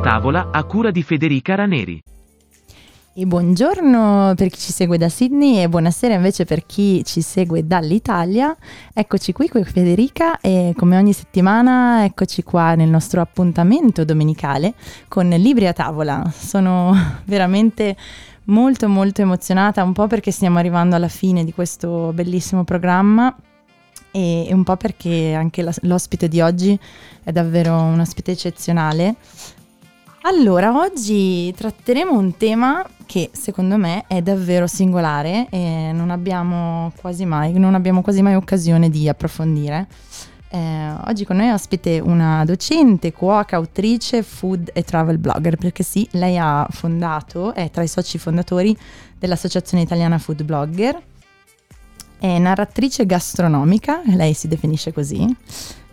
tavola a cura di Federica Raneri. E buongiorno per chi ci segue da Sydney e buonasera invece per chi ci segue dall'Italia. Eccoci qui con Federica e come ogni settimana eccoci qua nel nostro appuntamento domenicale con Libri a tavola. Sono veramente molto molto emozionata, un po' perché stiamo arrivando alla fine di questo bellissimo programma e un po' perché anche l'ospite di oggi è davvero un ospite eccezionale. Allora, oggi tratteremo un tema che secondo me è davvero singolare e non abbiamo quasi mai, abbiamo quasi mai occasione di approfondire. Eh, oggi con noi ospite una docente, cuoca, autrice, food e travel blogger, perché sì, lei ha fondato, è tra i soci fondatori dell'Associazione Italiana Food Blogger, è narratrice gastronomica, lei si definisce così,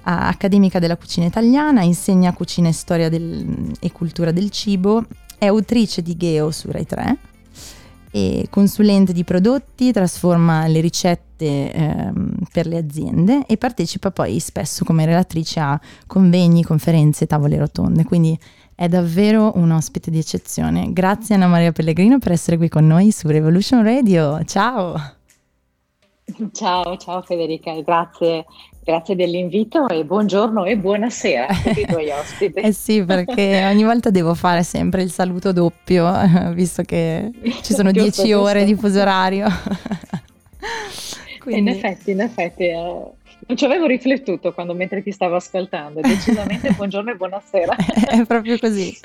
accademica della cucina italiana, insegna cucina e storia del, e cultura del cibo, è autrice di Geo su Rai 3, e consulente di prodotti, trasforma le ricette ehm, per le aziende e partecipa poi spesso come relatrice a convegni, conferenze, tavole rotonde, quindi è davvero un ospite di eccezione. Grazie Anna Maria Pellegrino per essere qui con noi su Revolution Radio. Ciao! Ciao, ciao Federica, grazie Grazie dell'invito e buongiorno e buonasera a tutti i tuoi ospiti. eh sì, perché ogni volta devo fare sempre il saluto doppio, visto che ci sono giusto, dieci ore di fuso orario. Quindi... In effetti, in effetti, eh, non ci avevo riflettuto quando mentre ti stavo ascoltando, decisamente buongiorno e buonasera. È proprio così.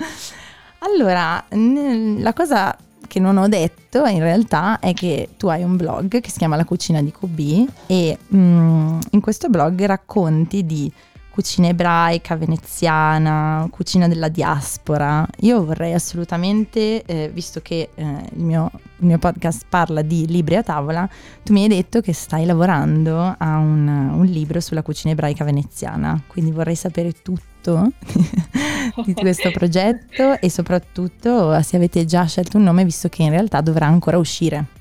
Allora, la cosa che non ho detto in realtà è che tu hai un blog che si chiama La cucina di QB e mm, in questo blog racconti di cucina ebraica, veneziana, cucina della diaspora. Io vorrei assolutamente, eh, visto che eh, il, mio, il, mio, podcast parla di libri a tavola, tu mi hai detto che stai lavorando a un, un libro sulla cucina ebraica veneziana, quindi vorrei sapere tutto di questo progetto e soprattutto se avete già scelto un nome visto che in realtà dovrà ancora uscire.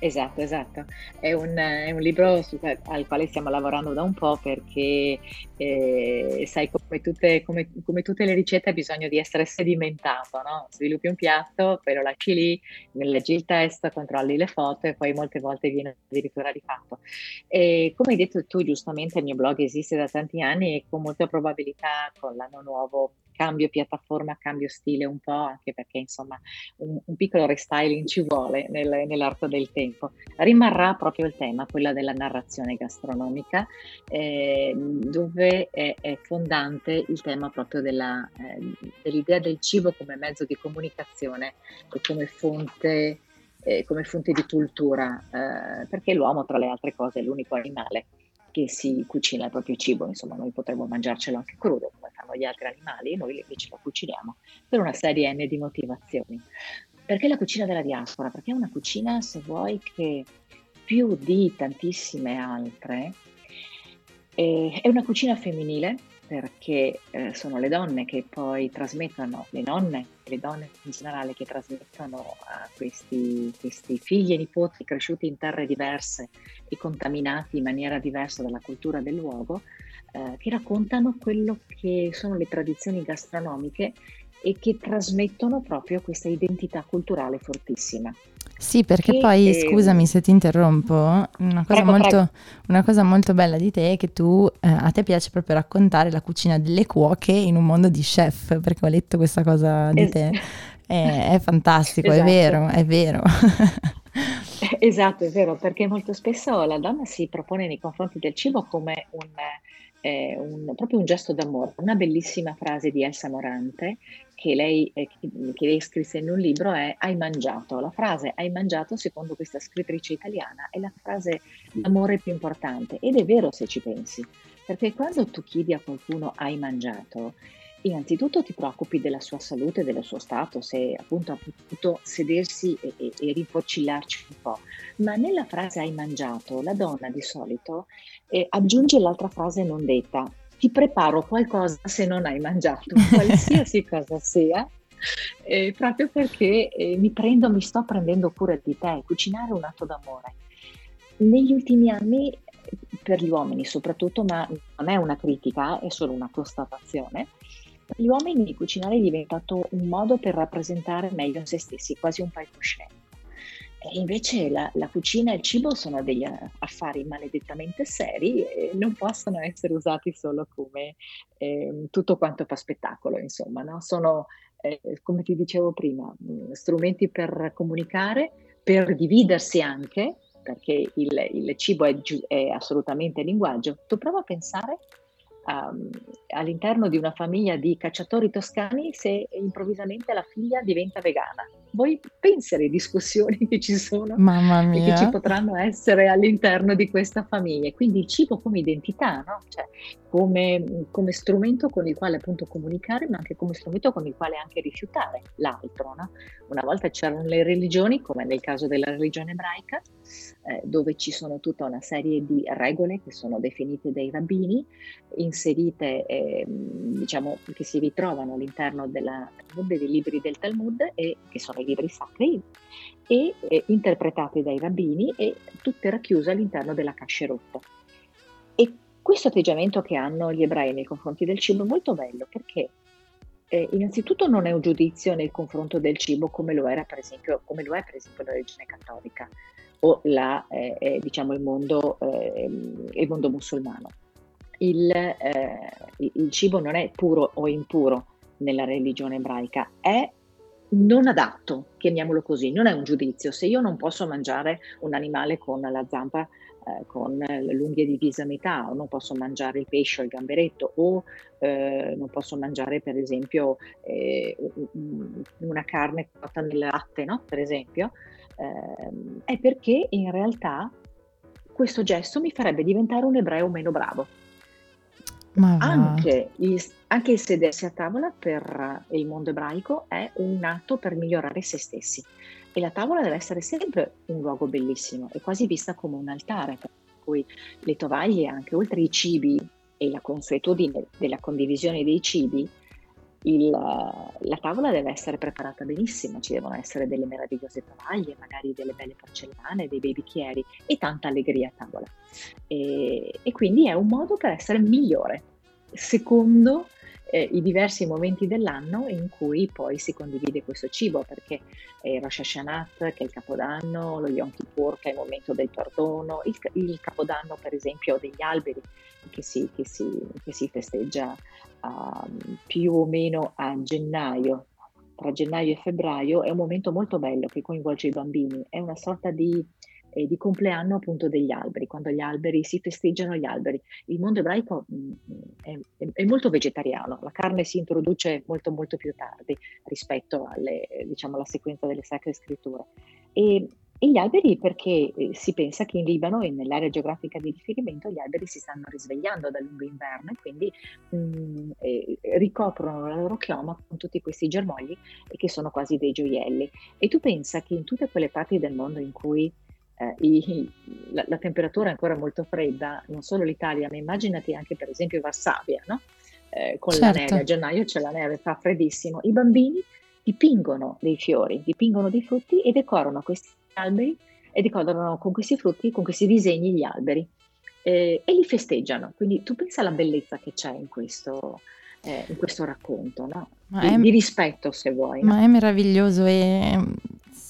Esatto, esatto. È un, è un libro su, al quale stiamo lavorando da un po' perché, eh, sai, come tutte, come, come tutte, le ricette ha bisogno di essere sedimentato, no? Sviluppi un piatto, poi lo lasci lì, leggi il testo, controlli le foto e poi molte volte viene addirittura rifatto. E come hai detto tu giustamente, il mio blog esiste da tanti anni e con molta probabilità con l'anno nuovo cambio piattaforma, cambio stile un po', anche perché insomma un, un piccolo restyling ci vuole nel, nell'arco del tempo. Rimarrà proprio il tema, quella della narrazione gastronomica, eh, dove è, è, fondante il tema proprio della, eh, dell'idea del cibo come mezzo di comunicazione e come fonte, eh, come fonte di cultura, eh, perché l'uomo tra le altre cose è l'unico animale che si cucina il proprio cibo, insomma noi potremmo mangiarcelo anche crudo come fanno gli altri animali, noi invece lo cuciniamo per una serie N di motivazioni. Perché la cucina della diaspora? Perché è una cucina, se vuoi, che più di tantissime altre eh, è una cucina femminile perché eh, sono le donne che poi trasmettono, le nonne le donne in generale che trasmettono a questi, questi figli e nipoti cresciuti in terre diverse e contaminati in maniera diversa dalla cultura del luogo, eh, che raccontano quello che sono le tradizioni gastronomiche e che trasmettono proprio questa identità culturale fortissima. Sì, perché che, poi, eh, scusami se ti interrompo, una cosa, prego, molto, prego. Una cosa molto, bella di te è che tu, eh, a te piace proprio raccontare la cucina delle cuoche in un mondo di chef, perché ho letto questa cosa di es- te. È, è fantastico, esatto. è vero, è vero. esatto, è vero, perché molto spesso la donna si propone nei confronti del cibo come un eh, un, proprio un gesto d'amore. Una bellissima frase di Elsa Morante che lei, eh, che lei scrisse in un libro è hai mangiato. La frase hai mangiato, secondo questa scrittrice italiana, è la frase d'amore più importante. Ed è vero se ci pensi, perché quando tu chiedi a qualcuno hai mangiato, innanzitutto ti preoccupi della sua salute, del suo stato, se appunto ha potuto sedersi e, e, e rinfocillarci un po'. Ma nella frase hai mangiato, la donna di solito eh, aggiunge l'altra frase non detta, ti preparo qualcosa se non hai mangiato, qualsiasi cosa sia, eh, proprio perché eh, mi prendo, mi sto prendendo cura di te, cucinare è un atto d'amore. Negli ultimi anni, per gli uomini soprattutto, ma non è una critica, è solo una constatazione, gli uomini cucinare è diventato un modo per rappresentare meglio se stessi, quasi un palcoscenico. E invece la, la, cucina e il cibo sono degli affari maledettamente seri e non possono essere usati solo come eh, tutto quanto fa spettacolo, insomma, no? sono, eh, come ti dicevo prima, strumenti per comunicare, per dividersi anche, perché il, il cibo è, è, assolutamente linguaggio. Tu prova a pensare um, all'interno di una famiglia di cacciatori toscani se improvvisamente la figlia diventa vegana voi pensi alle discussioni che ci sono e che ci potranno essere all'interno di questa famiglia. Quindi il cibo come identità, no? cioè, come, come, strumento con il quale appunto comunicare, ma anche come strumento con il quale anche rifiutare l'altro. No? Una volta c'erano le religioni, come nel caso della religione ebraica, eh, dove ci sono tutta una serie di regole che sono definite dai rabbini, inserite, eh, diciamo, che si ritrovano all'interno della, dei libri del Talmud e che sono i libri sacri e eh, interpretati dai rabbini e tutte racchiuse all'interno della kasherut. E questo atteggiamento che hanno gli ebrei nei confronti del cibo è molto bello perché eh, innanzitutto non è un giudizio nei confronti del cibo come lo, era, per esempio, come lo è per esempio la religione cattolica o la, eh, eh, diciamo il, mondo, eh, il mondo musulmano. Il, eh, il cibo non è puro o impuro nella religione ebraica, è non adatto, chiamiamolo così, non è un giudizio. Se io non posso mangiare un animale con la zampa eh, con l'unghia divisa a metà, o non posso mangiare il pesce o il gamberetto, o eh, non posso mangiare per esempio eh, una carne cotta nel latte, no? per esempio, ehm, è perché in realtà questo gesto mi farebbe diventare un ebreo meno bravo. Anche il, anche il sedersi a tavola per il mondo ebraico è un atto per migliorare se stessi e la tavola deve essere sempre un luogo bellissimo e quasi vista come un altare, per cui le tovaglie, anche oltre i cibi e la consuetudine della condivisione dei cibi, il, la tavola deve essere preparata benissimo, ci devono essere delle meravigliose tovaglie, magari delle belle porcellane, dei bei bicchieri e tanta allegria a tavola. E, e quindi è un modo per essere migliore, secondo eh, i diversi momenti dell'anno in cui poi si condivide questo cibo, perché è Rosh Hashanah, che è il Capodanno, lo Yom Kippur, che è il momento del perdono, il, il Capodanno per esempio degli alberi, che si, che si, che si festeggia uh, più o meno a gennaio, tra gennaio e febbraio, è un momento molto bello che coinvolge i bambini, è una sorta di eh, di compleanno appunto degli alberi, quando gli alberi si festeggiano gli alberi. Il mondo ebraico mh, mm, è, è, molto vegetariano, la carne si introduce molto molto più tardi rispetto alle, diciamo, alla sequenza delle sacre scritture. E, e gli alberi perché eh, si pensa che in Libano e nell'area geografica di riferimento gli alberi si stanno risvegliando dal lungo inverno e quindi mh, mm, eh, ricoprono la loro chioma con tutti questi germogli che sono quasi dei gioielli. E tu pensa che in tutte quelle parti del mondo in cui eh, i, la, la, temperatura è ancora molto fredda, non solo l'Italia, ma immaginati anche per esempio Varsavia, no? eh, con certo. la neve, a gennaio c'è la neve, fa freddissimo. I bambini dipingono dei fiori, dipingono dei frutti e decorano questi alberi e decorano con questi frutti, con questi disegni gli alberi eh, e li festeggiano. Quindi tu pensa alla bellezza che c'è in questo, eh, in questo racconto, no? di, è, di, rispetto se vuoi. Ma no? è meraviglioso e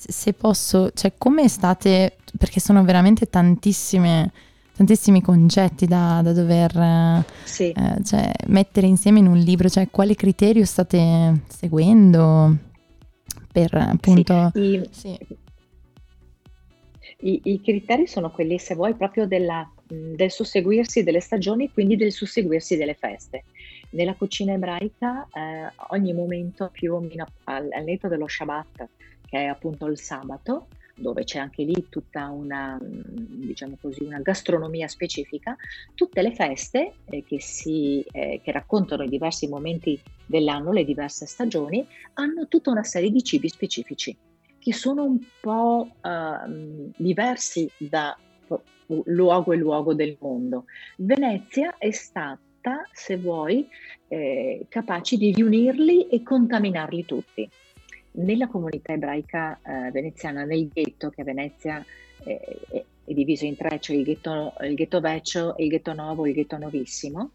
se posso, cioè come state, perché sono veramente tantissime, tantissimi concetti da, da dover sì. eh, cioè, mettere insieme in un libro, cioè quale criterio state seguendo per appunto... Sì, i, sì. I, I, criteri sono quelli, se vuoi, proprio della, del susseguirsi delle stagioni, quindi del susseguirsi delle feste. Nella cucina ebraica eh, ogni momento più o meno al, al netto dello Shabbat che è appunto il sabato, dove c'è anche lì tutta una, diciamo così, una gastronomia specifica, tutte le feste eh, che, si, eh, che raccontano i diversi momenti dell'anno, le diverse stagioni, hanno tutta una serie di cibi specifici che sono un po' eh, diversi da luogo e luogo del mondo. Venezia è stata, se vuoi, eh, capace di riunirli e contaminarli tutti nella comunità ebraica eh, veneziana, nel ghetto, che a Venezia è, è, diviso in tre, cioè il ghetto, il ghetto vecchio, il ghetto nuovo e il ghetto nuovissimo,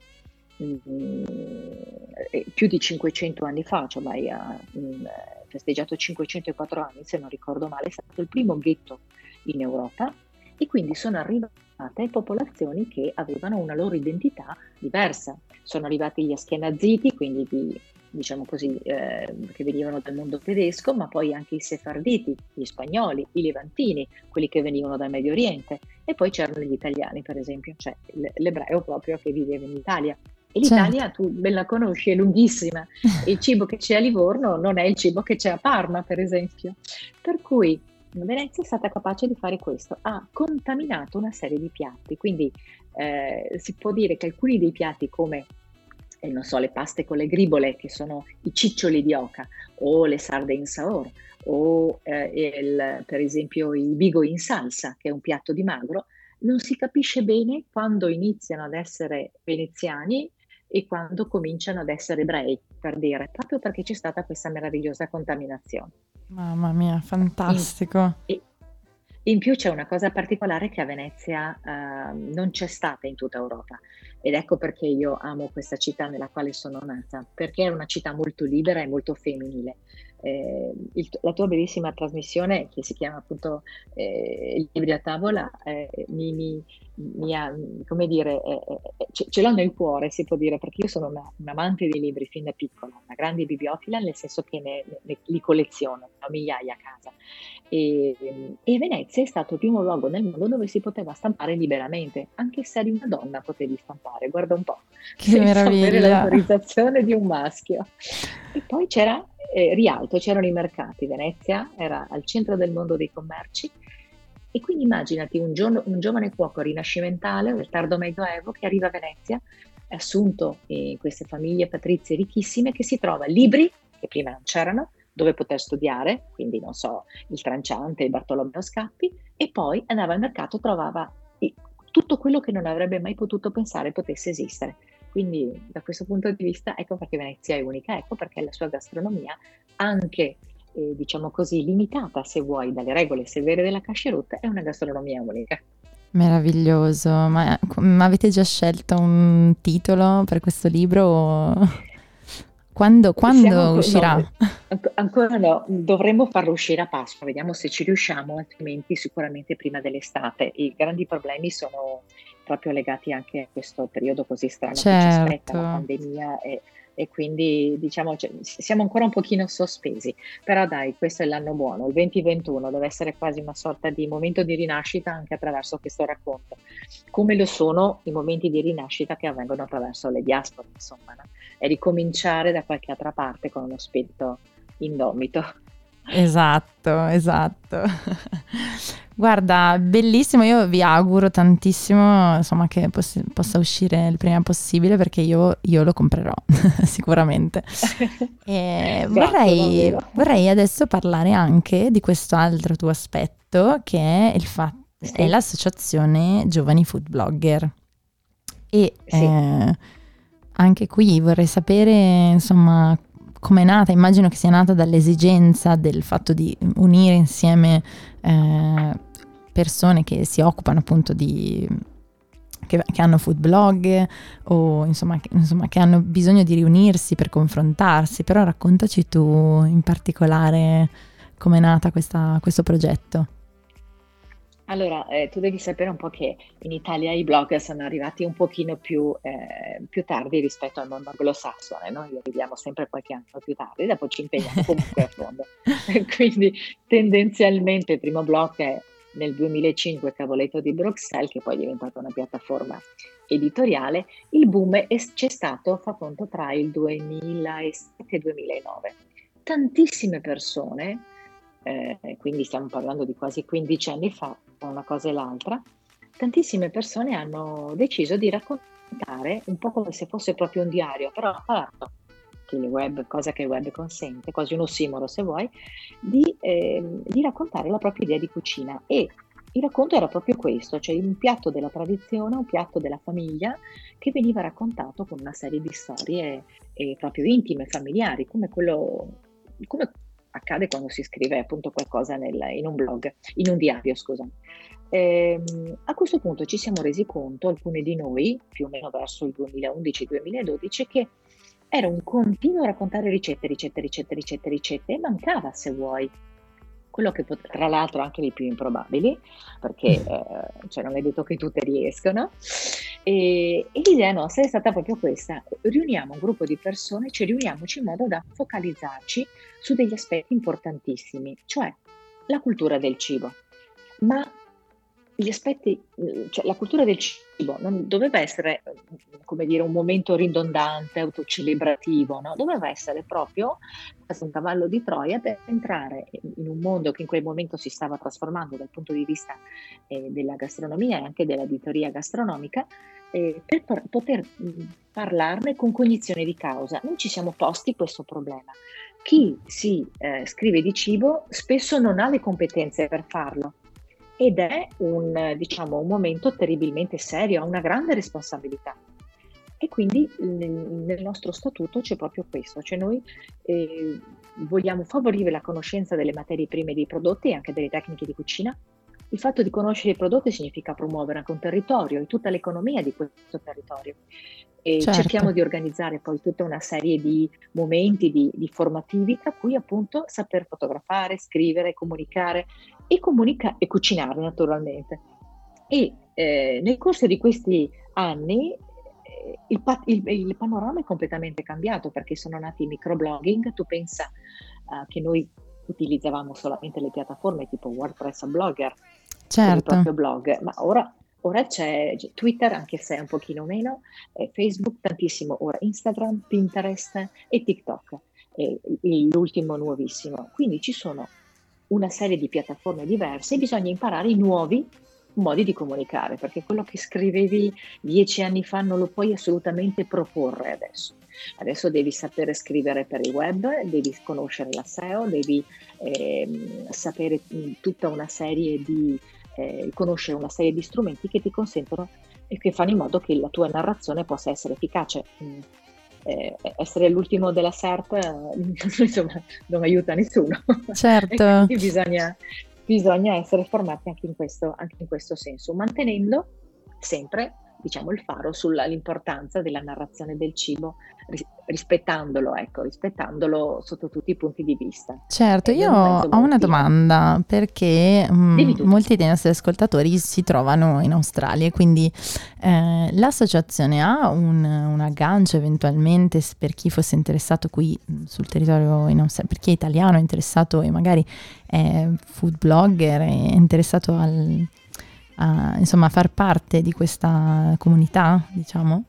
mm, più di 500 anni fa, cioè ormai ha mm, festeggiato 504 anni, se non ricordo male, è stato il primo ghetto in Europa e quindi sono arrivate popolazioni che avevano una loro identità diversa. Sono arrivati gli Aschenaziti, quindi di, diciamo così, eh, che venivano dal mondo tedesco, ma poi anche i Sefarditi, gli spagnoli, i Levantini, quelli che venivano dal Medio Oriente, e poi c'erano gli italiani, per esempio, cioè l'ebreo proprio che viveva in Italia. E l'Italia, certo. tu la conosci, è lunghissima. Il cibo che c'è a Livorno non è il cibo che c'è a Parma, per esempio. Per cui Venezia è stata capace di fare questo, ha contaminato una serie di piatti, quindi eh, si può dire che alcuni dei piatti come eh, non so, le paste con le gribole, che sono i ciccioli di oca, o le sarde in saor, o eh, il, per esempio i bigo in salsa, che è un piatto di magro, non si capisce bene quando iniziano ad essere veneziani e quando cominciano ad essere ebrei, per dire, proprio perché c'è stata questa meravigliosa contaminazione. Mamma mia, fantastico. In, in più c'è una cosa particolare che a Venezia uh, non c'è stata in tutta Europa ed ecco perché io amo questa città nella quale sono nata, perché è una città molto libera e molto femminile eh, il, la tua bellissima trasmissione che si chiama appunto eh, Libri a tavola eh, mi, mi, mi, ha, come dire, eh, eh, ce, ce, l'ho nel cuore, si può dire, perché io sono una, un amante dei libri fin da piccola, una grande bibliofila, nel senso che ne, ne, li colleziono, ho migliaia a casa. E, e, Venezia è stato il primo luogo nel mondo dove si poteva stampare liberamente, anche se eri una donna potevi stampare, guarda un po', che senza meraviglia. avere l'autorizzazione di un maschio. E poi c'era eh, Rialto, c'erano i mercati, Venezia era al centro del mondo dei commerci e quindi immaginati un, giorno, un giovane cuoco rinascimentale del tardo medioevo che arriva a Venezia, assunto in queste famiglie patrizie ricchissime, che si trova libri, che prima non c'erano, dove poter studiare, quindi non so, il Tranciante, il Bartolomeo Scappi, e poi andava al mercato, trovava tutto quello che non avrebbe mai potuto pensare potesse esistere. Quindi da questo punto di vista ecco perché Venezia è unica, ecco perché la sua gastronomia, anche eh, diciamo così limitata se vuoi dalle regole severe della Cascerut, è una gastronomia unica. Meraviglioso, ma, ma avete già scelto un titolo per questo libro? Quando, quando Siamo, uscirà? No, ancora no, dovremmo farlo uscire a Pasqua, vediamo se ci riusciamo, altrimenti sicuramente prima dell'estate. I grandi problemi sono proprio legati anche a questo periodo così strano certo. che ci aspetta, la certo. pandemia e, e quindi diciamo cioè, siamo ancora un pochino sospesi, però dai, questo è l'anno buono, il 2021 deve essere quasi una sorta di momento di rinascita anche attraverso questo racconto, come lo sono i momenti di rinascita che avvengono attraverso le diaspore, insomma, no? e ricominciare da qualche altra parte con uno spirito indomito. Esatto, esatto. Guarda, bellissimo, io vi auguro tantissimo insomma, che poss- possa uscire il prima possibile perché io, io lo comprerò sicuramente. E vorrei, vorrei, adesso parlare anche di questo altro tuo aspetto che è, il fa- sì. è l'associazione Giovani Food Blogger. E sì. eh, anche qui vorrei sapere insomma come è nata, immagino che sia nata dall'esigenza del fatto di unire insieme eh, persone che si occupano appunto di che, che, hanno food blog o insomma che, insomma che, hanno bisogno di riunirsi per confrontarsi, però raccontaci tu in particolare come è nata questa, questo progetto. Allora, eh, tu devi sapere un po' che in Italia i blog sono arrivati un pochino più, eh, più tardi rispetto al mondo anglosassone, noi arriviamo sempre qualche anno più tardi, dopo ci impegniamo comunque a fondo. Quindi tendenzialmente il primo blog è nel 2005 Cavoletto di Bruxelles, che poi è diventata una piattaforma editoriale, il boom c'è stato, fa conto, tra il 2007 e il 2009. Tantissime persone, eh, quindi stiamo parlando di quasi 15 anni fa, una cosa e l'altra, tantissime persone hanno deciso di raccontare un po' come se fosse proprio un diario, però attraverso il web, cosa che il web consente, quasi un ossimoro se vuoi, di, eh, di raccontare la propria idea di cucina. E il racconto era proprio questo, cioè un piatto della tradizione, un piatto della famiglia che veniva raccontato con una serie di storie eh, proprio intime, familiari, come quello, come accade quando si scrive appunto qualcosa nel, in un blog, in un diario, scusa. ehm, a questo punto ci siamo resi conto, alcuni di noi, più o meno verso il 2011-2012, che era un continuo raccontare ricette, ricette, ricette, ricette, ricette e mancava, se vuoi, quello che pot- tra l'altro anche le più improbabili, perché mm. eh, cioè non è detto che tutte riescono. E, e, l'idea nostra è stata proprio questa, riuniamo un gruppo di persone, ci riuniamoci in modo da focalizzarci su degli aspetti importantissimi, cioè la cultura del cibo. Ma gli aspetti, cioè la cultura del cibo non doveva essere, come dire, un momento ridondante, autocelebrativo, no? doveva essere proprio un cavallo di Troia per entrare in un mondo che in quel momento si stava trasformando dal punto di vista eh, della gastronomia e anche dell'editoria gastronomica, eh, per par- poter parlarne con cognizione di causa. Noi ci siamo posti questo problema. Chi si eh, scrive di cibo spesso non ha le competenze per farlo ed è un, diciamo, un momento terribilmente serio, ha una grande responsabilità. E quindi nel nostro statuto c'è proprio questo, cioè noi eh, vogliamo favorire la conoscenza delle materie prime dei prodotti e anche delle tecniche di cucina. Il fatto di conoscere i prodotti significa promuovere anche un territorio e tutta l'economia di questo territorio. E certo. cerchiamo di organizzare poi tutta una serie di momenti di, di formativi, tra cui appunto saper fotografare, scrivere, comunicare e, comunica- e cucinare naturalmente. E eh, nel corso di questi anni eh, il, il, il, panorama è completamente cambiato perché sono nati i microblogging. Tu pensa uh, che noi utilizzavamo solamente le piattaforme tipo WordPress Blogger certo. il proprio blog, ma ora Ora c'è Twitter, anche se è un pochino meno, Facebook tantissimo, ora Instagram, Pinterest e TikTok, è l'ultimo nuovissimo. Quindi ci sono una serie di piattaforme diverse e bisogna imparare i nuovi modi di comunicare, perché quello che scrivevi dieci anni fa non lo puoi assolutamente proporre adesso. Adesso devi sapere scrivere per il web, devi conoscere la SEO, devi eh, sapere tutta una serie di eh, conoscere una serie di strumenti che ti consentono e che fanno in modo che la tua narrazione possa essere efficace. Mm. Eh, essere l'ultimo della SERP eh, insomma non aiuta nessuno. Certo. bisogna, bisogna, essere formati anche in, questo, anche in questo senso, mantenendo sempre diciamo, il faro sull'importanza della narrazione del cibo, rispettandolo, ecco, rispettandolo sotto tutti i punti di vista. Certo, io ho una domanda perché mh, mm, molti dei nostri ascoltatori si trovano in Australia, quindi eh, l'associazione ha un, un, aggancio eventualmente per chi fosse interessato qui mm, sul territorio in Australia, per chi è italiano è interessato e magari è food blogger, è interessato al a, insomma, far parte di questa comunità, diciamo?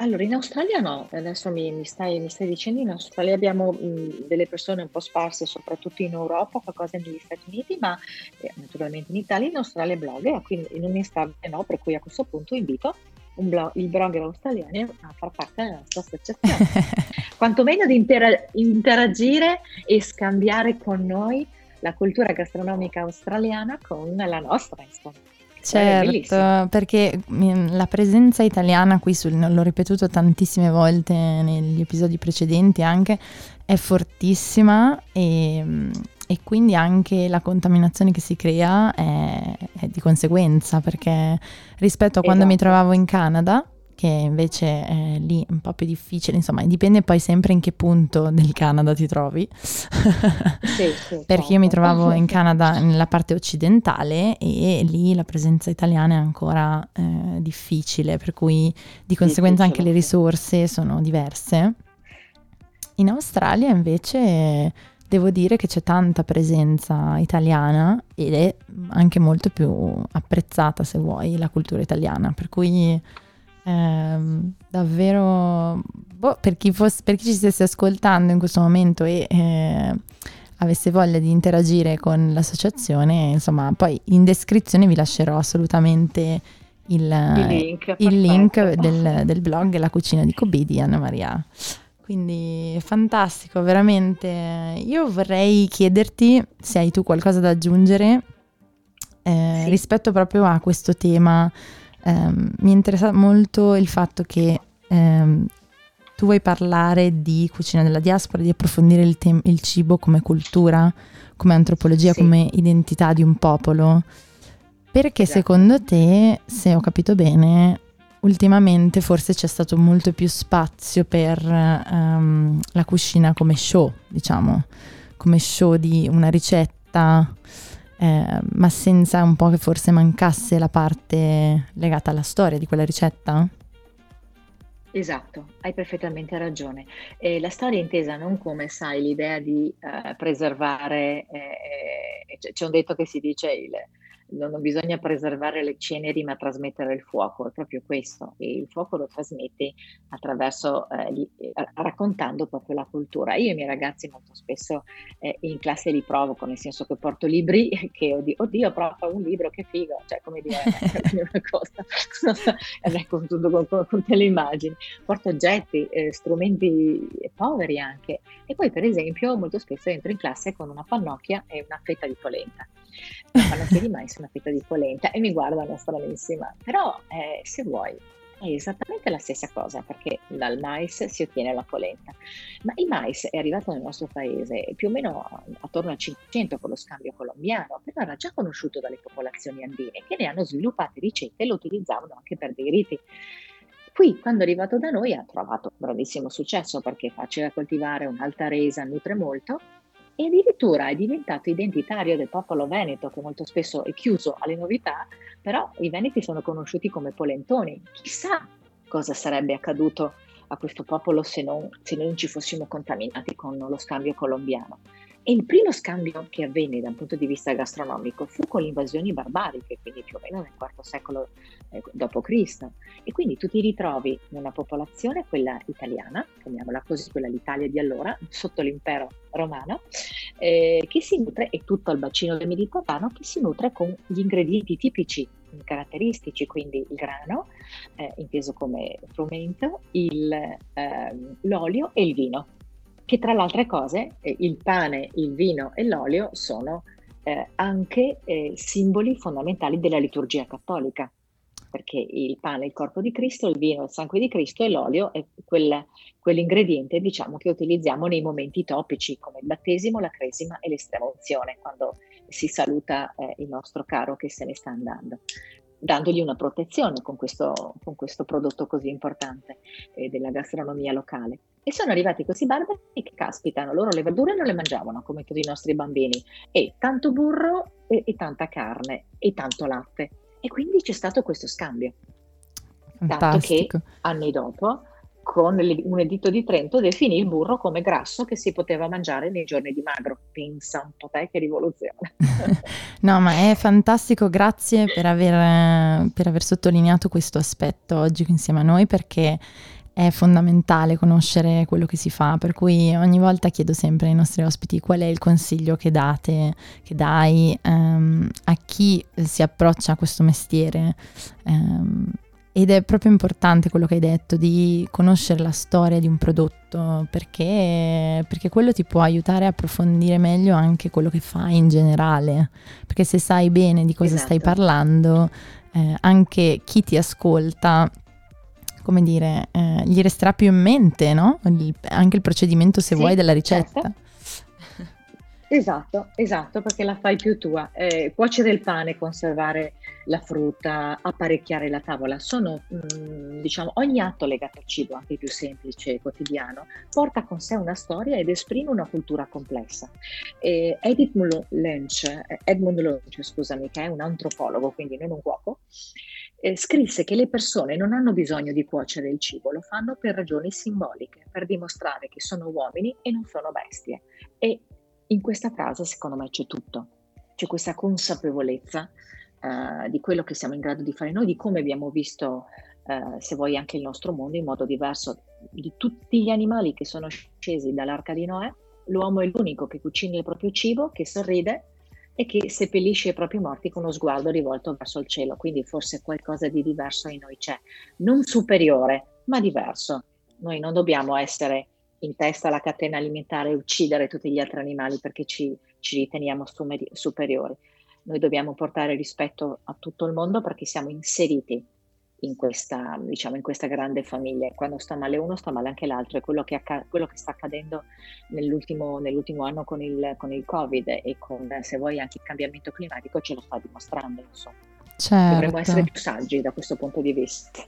Allora, in Australia no, adesso mi, mi, stai, mi stai, dicendo, in Australia abbiamo mh, delle persone un po' sparse, soprattutto in Europa, qualcosa negli Stati Uniti, ma eh, naturalmente in Italia, in Australia blogger, quindi in un'estate no, per cui a questo punto invito blog, il blogger australiano a far parte della nostra associazione. Quantomeno di intera- interagire e scambiare con noi la cultura gastronomica australiana con la nostra, insomma. Certo, perché mm, la presenza italiana qui, sul, l'ho ripetuto tantissime volte negli episodi precedenti anche, è fortissima e, mm, e quindi anche la contaminazione che si crea è, è di conseguenza, perché rispetto a quando esatto. mi trovavo in Canada, che invece è lì un po' più difficile, insomma dipende poi sempre in che punto del Canada ti trovi, sì, sì, perché io mi certo. trovavo in Canada nella parte occidentale e lì la presenza italiana è ancora eh, difficile, per cui di conseguenza anche le risorse sono diverse. In Australia invece devo dire che c'è tanta presenza italiana ed è anche molto più apprezzata se vuoi la cultura italiana, per cui eh, davvero, boh, per, chi fosse, per, chi ci stesse ascoltando in questo momento e eh, avesse voglia di interagire con l'associazione, insomma, poi in descrizione vi lascerò assolutamente il, il link, il link del, del, blog La cucina di Kobe di Anna Maria. Quindi fantastico, veramente. Io vorrei chiederti se hai tu qualcosa da aggiungere eh, sì. rispetto proprio a questo tema ehm, mi interessa molto il fatto che ehm, tu vuoi parlare di cucina della diaspora, di approfondire il, te- il cibo come cultura, come antropologia, sì. come identità di un popolo. Perché esatto. secondo te, se ho capito bene, ultimamente forse c'è stato molto più spazio per um, la cucina come show, diciamo, come show di una ricetta, eh, ma senza un po' che forse mancasse la parte legata alla storia di quella ricetta? Esatto, hai perfettamente ragione. E la storia intesa non come, sai, l'idea di uh, preservare, eh, eh, c'è un detto che si dice il, non bisogna preservare le ceneri ma trasmettere il fuoco, è proprio questo, e il fuoco lo trasmetti attraverso, eh, eh, raccontando proprio la cultura. Io e i miei ragazzi molto spesso eh, in classe li provoco, nel senso che porto libri che, oddio, oddio provo un libro, che figo, cioè come dire, una cosa, so, con, con, con, con te le immagini, porto oggetti, eh, strumenti poveri anche, e poi per esempio molto spesso entro in classe con una pannocchia e una fetta di polenta. Una pannocchia di mais, una fetta di polenta e mi guardano stranissima. Però eh, se vuoi è esattamente la stessa cosa perché dal mais si ottiene la polenta. Ma il mais è arrivato nel nostro paese più o meno attorno al 500 con lo scambio colombiano, però era già conosciuto dalle popolazioni andine che ne hanno sviluppate ricette e lo utilizzavano anche per dei riti. Qui, quando è arrivato da noi, ha trovato grandissimo successo perché è facile da coltivare, un'alta resa, nutre molto e addirittura è diventato identitario del popolo veneto, che molto spesso è chiuso alle novità, però i veneti sono conosciuti come polentoni. Chissà cosa sarebbe accaduto a questo popolo se non, se non ci fossimo contaminati con lo scambio colombiano. E il primo scambio che avvenne da un punto di vista gastronomico fu con le invasioni barbariche, quindi più o meno nel IV secolo eh, d.C. E quindi tu ti ritrovi in una popolazione, quella italiana, chiamiamola così, quella l'Italia di allora, sotto l'impero romano, eh, che si nutre, e tutto il bacino del Mediterraneo, che si nutre con gli ingredienti tipici caratteristici, quindi il grano, eh, inteso come frumento, il, ehm, l'olio e il vino che tra le altre cose eh, il pane, il vino e l'olio sono eh, anche eh, simboli fondamentali della liturgia cattolica, perché il pane è il corpo di Cristo, il vino è il sangue di Cristo e l'olio è quel, quell'ingrediente diciamo, che utilizziamo nei momenti topici come il battesimo, la cresima e l'estrema unzione, quando si saluta eh, il nostro caro che se ne sta andando dandogli una protezione con questo, con questo prodotto così importante eh, della gastronomia locale. E sono arrivati questi barbari che caspitano, loro le verdure non le mangiavano come tutti i nostri bambini, e tanto burro e, e tanta carne e tanto latte. E quindi c'è stato questo scambio. Fantastico. Tanto che anni dopo con un editto di Trento definì il burro come grasso che si poteva mangiare nei giorni di magro. Pensa un po' te che rivoluzione. no, ma è fantastico, grazie per aver, per aver sottolineato questo aspetto oggi insieme a noi perché è fondamentale conoscere quello che si fa, per cui ogni volta chiedo sempre ai nostri ospiti qual è il consiglio che date, che dai um, a chi si approccia a questo mestiere. Um, ed è proprio importante quello che hai detto di conoscere la storia di un prodotto perché, perché, quello ti può aiutare a approfondire meglio anche quello che fai in generale. Perché se sai bene di cosa esatto. stai parlando, eh, anche chi ti ascolta come dire, eh, gli resterà più in mente, no? Il, anche il procedimento, se sì, vuoi, della ricetta. Certo. Esatto, esatto, perché la fai più tua. Eh, cuocere il pane, conservare la frutta, apparecchiare la tavola, sono, mh, mm, diciamo, ogni atto legato al cibo, anche il più semplice e quotidiano, porta con sé una storia ed esprime una cultura complessa. Eh, Edith Lynch, Edmund Lynch, scusami, che è un antropologo, quindi non un cuoco, eh, scrisse che le persone non hanno bisogno di cuocere il cibo, lo fanno per ragioni simboliche, per dimostrare che sono uomini e non sono bestie. E in questa frase, secondo me, c'è tutto. C'è questa consapevolezza uh, di quello che siamo in grado di fare noi, di come abbiamo visto, uh, se vuoi, anche il nostro mondo in modo diverso di tutti gli animali che sono scesi dall'arca di Noè. L'uomo è l'unico che cucina il proprio cibo, che sorride e che seppellisce i propri morti con uno sguardo rivolto verso il cielo. Quindi forse qualcosa di diverso in noi c'è, non superiore, ma diverso. Noi non dobbiamo essere in testa alla catena alimentare e uccidere tutti gli altri animali perché ci, ci riteniamo superiori. Noi dobbiamo portare rispetto a tutto il mondo perché siamo inseriti in questa, diciamo, in questa grande famiglia. Quando sta male uno, sta male anche l'altro. E quello che, acc- quello che sta accadendo nell'ultimo, nell'ultimo anno con il, con il, Covid e con, se vuoi, anche il cambiamento climatico ce lo sta dimostrando. Insomma. Certo. Dovremmo essere più saggi da questo punto di vista.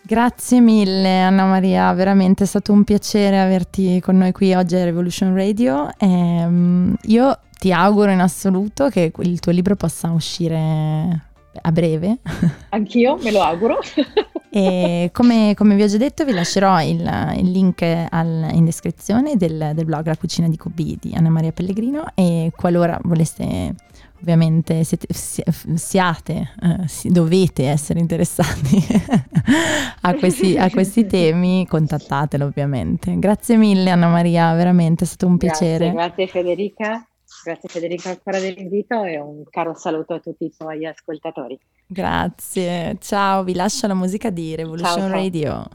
Grazie mille Anna Maria, veramente è stato un piacere averti con noi qui oggi a Revolution Radio. Ehm, io ti auguro in assoluto che il tuo libro possa uscire a breve. Anch'io me lo auguro. e come, come, vi ho già detto vi lascerò il, il link al, in descrizione del, del, blog La cucina di Kobe di Anna Maria Pellegrino e qualora voleste ovviamente siete, siate, eh, dovete essere interessati a, questi, a, questi, temi, contattatelo ovviamente. Grazie mille Anna Maria, veramente è stato un piacere. Grazie, grazie Federica. Grazie Federica ancora dell'invito e un caro saluto a tutti i tuoi ascoltatori. Grazie, ciao, vi lascio la musica di Revolution ciao, ciao. Radio.